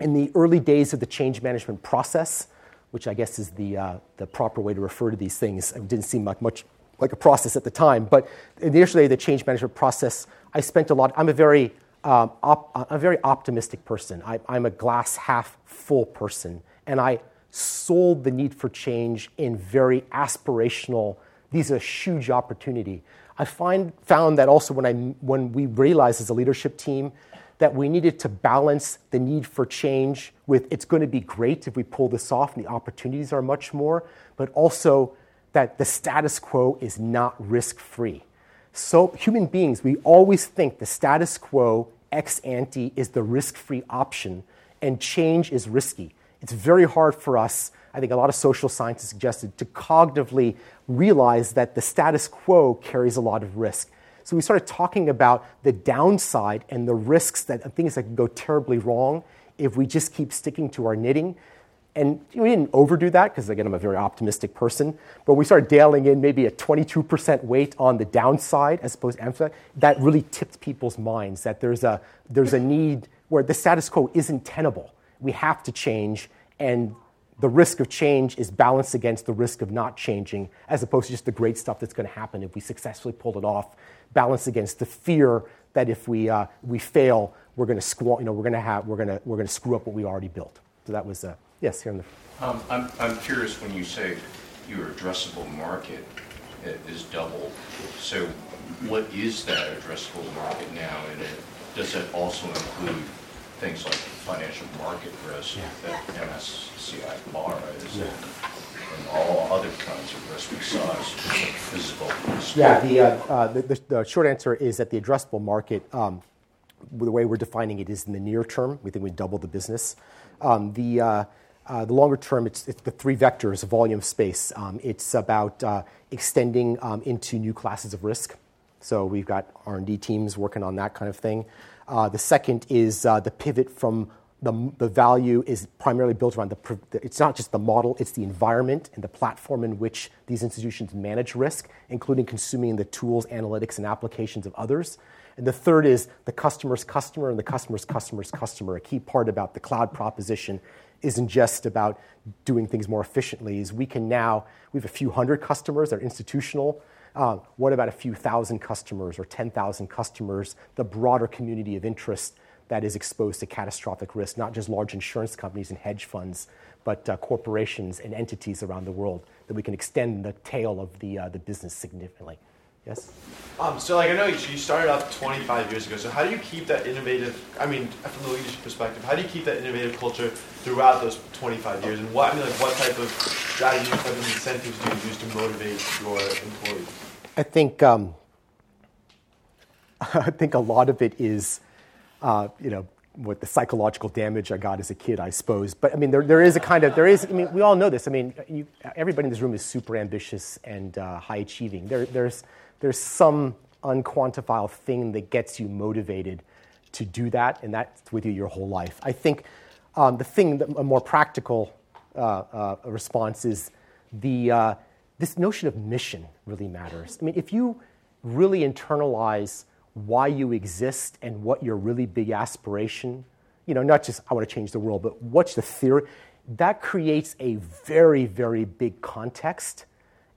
in the early days of the change management process, which I guess is the, the proper way to refer to these things, it didn't seem like much like a process at the time. But initially, the change management process, I spent a lot. I'm a very, um, op, I'm a very optimistic person. I, I'm a glass half full person, and I sold the need for change in very aspirational these are a huge opportunity. I find, found that also when, I, when we realized as a leadership team that we needed to balance the need for change with it's going to be great if we pull this off and the opportunities are much more, but also that the status quo is not risk free. So, human beings, we always think the status quo ex ante is the risk free option, and change is risky. It's very hard for us, I think a lot of social scientists suggested, to cognitively realize that the status quo carries a lot of risk. So we started talking about the downside and the risks that things that can go terribly wrong if we just keep sticking to our knitting. And we didn't overdo that because, again, I'm a very optimistic person. But we started dialing in maybe a 22% weight on the downside as opposed to emphasize. That really tipped people's minds that there's a, there's a need where the status quo isn't tenable. We have to change, and the risk of change is balanced against the risk of not changing, as opposed to just the great stuff that's going to happen if we successfully pull it off, balanced against the fear that if we, uh, we fail, we're going to you know, we're going to have, we're going to, we're going to screw up what we already built. So that was, uh, yes, here in the. Um, I'm, I'm curious when you say your addressable market is doubled. So, what is that addressable market now, and it, does it also include things like financial market risk yeah. that MSCI Barra's yeah. and, all other kinds of risk besides physical risk. Yeah, the, uh, uh, the, the, the, short answer is that the addressable market, um, the way we're defining it is in the near term. We think we double the business. Um, the, uh, uh, the longer term, it's, it's, the three vectors, volume, space. Um, it's about uh, extending um, into new classes of risk. So we've got R&D teams working on that kind of thing. Uh, the second is uh, the pivot from the, the value is primarily built around the, it's not just the model, it's the environment and the platform in which these institutions manage risk, including consuming the tools, analytics, and applications of others. And the third is the customer's customer and the customer's customer's customer. A key part about the cloud proposition isn't just about doing things more efficiently, is we can now, we have a few hundred customers that are institutional, uh, what about a few thousand customers or 10,000 customers, the broader community of interest that is exposed to catastrophic risk, not just large insurance companies and hedge funds, but uh, corporations and entities around the world, that we can extend the tail of the, uh, the business significantly. Yes? Um, so, like, I know you started off 25 years ago. So, how do you keep that innovative? I mean, from the leadership perspective, how do you keep that innovative culture throughout those 25 years? And what I mean, like, what type of strategies, what type of incentives do you use to motivate your employees? I think um, I think a lot of it is, uh, you know, what the psychological damage I got as a kid, I suppose. But I mean, there, there is a kind of, there is, I mean, we all know this. I mean, you, everybody in this room is super ambitious and uh, high achieving. There, there's, there's some unquantifiable thing that gets you motivated to do that, and that's with you your whole life. I think um, the thing, that, a more practical uh, uh, response is the, uh, this notion of mission really matters. I mean, if you really internalize why you exist and what your really big aspiration, you know, not just I want to change the world, but what's the theory, that creates a very, very big context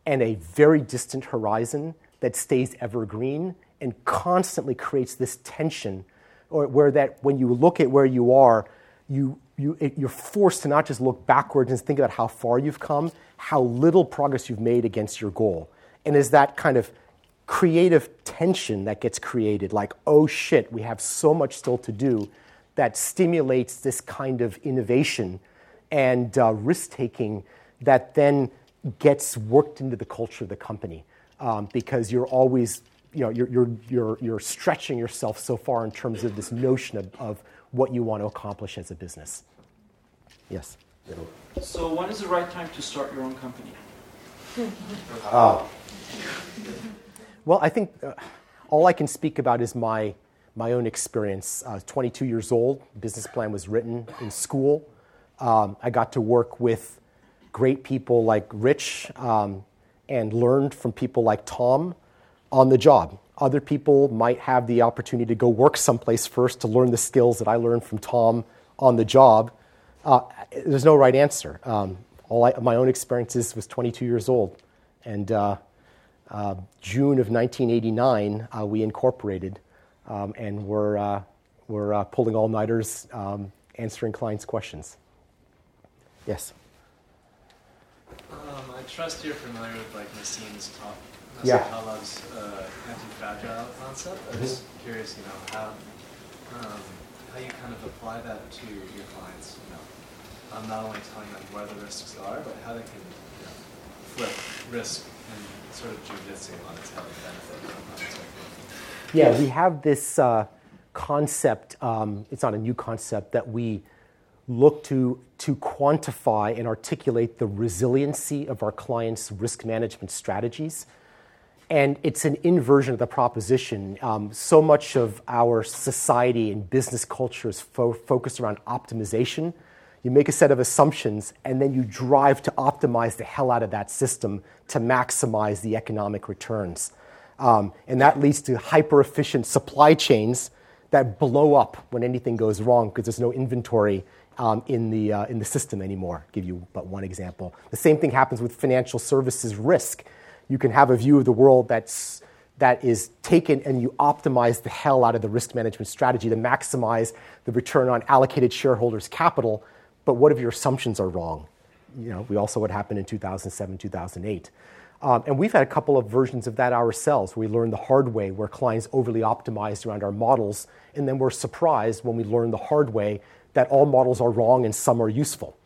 and a very distant horizon that stays evergreen and constantly creates this tension or where that when you look at where you are, you, you, you're forced to not just look backwards and think about how far you've come, how little progress you've made against your goal. And is that kind of creative tension that gets created, like, oh shit, we have so much still to do, that stimulates this kind of innovation and uh, risk taking that then gets worked into the culture of the company um, because you're always you know you're, you're, you're, you're stretching yourself so far in terms of this notion of, of what you want to accomplish as a business. Yes? So when is the right time to start your own company? Uh, well i think uh, all i can speak about is my my own experience. Uh, 22 years old business plan was written in school. Um, i got to work with great people like rich um, and learned from people like Tom on the job. Other people might have the opportunity to go work someplace first to learn the skills that I learned from Tom on the job. Uh, there's no right answer. Um, all I, my own experiences was 22 years old, and uh, uh, June of 1989 uh, we incorporated, um, and we're uh, we're uh, pulling all nighters, um, answering clients' questions. Yes. Um, trust you're familiar with like Nassim's talk, Nassim Yeah. Taleb's uh, anti-fragile concept. I'm just curious, you know, how um, how you kind of apply that to your clients. You know, um, not only telling them where the risks are, but how they can you know, flip risk and sort of jujitsu on its head and benefit. Yeah, we have this uh, concept, um, it's not a new concept, that we look to, to quantify and articulate the resiliency of our clients' risk management strategies. And it's an inversion of the proposition. Um, so much of our society and business culture is fo- focused around optimization. You make a set of assumptions, and then you drive to optimize the hell out of that system to maximize the economic returns. Um, and that leads to hyper efficient supply chains that blow up when anything goes wrong because there's no inventory um, in, the, uh, in the system anymore. Give you but one example. The same thing happens with financial services risk. You can have a view of the world that's, that is taken and you optimize the hell out of the risk management strategy to maximize the return on allocated shareholders' capital. But what if your assumptions are wrong? You know, we also what happened in 2007, 2008. Um, and we've had a couple of versions of that ourselves. We learned the hard way where clients overly optimized around our models, and then we're surprised when we learn the hard way that all models are wrong and some are useful.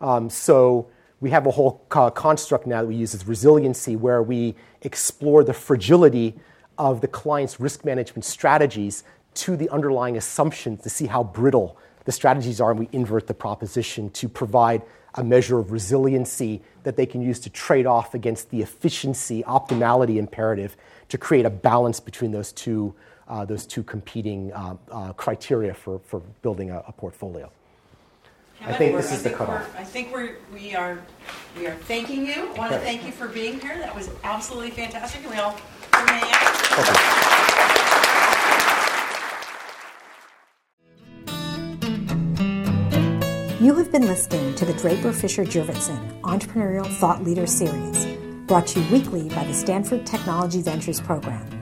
Um, so we have a whole co- construct now that we use as resiliency, where we explore the fragility of the client's risk management strategies to the underlying assumptions to see how brittle the strategies are, and we invert the proposition to provide a measure of resiliency that they can use to trade off against the efficiency, optimality imperative to create a balance between those two, those two competing uh, uh, criteria for, for building a, a portfolio. I think this We're- is the cutoff. I think we're, we are, we are thanking you. I want to thank you for being here. That was absolutely fantastic. Can we all give him a hand? Okay. You have been listening to the Draper Fisher Jurvetson Entrepreneurial Thought Leader Series, brought to you weekly by the Stanford Technology Ventures Program.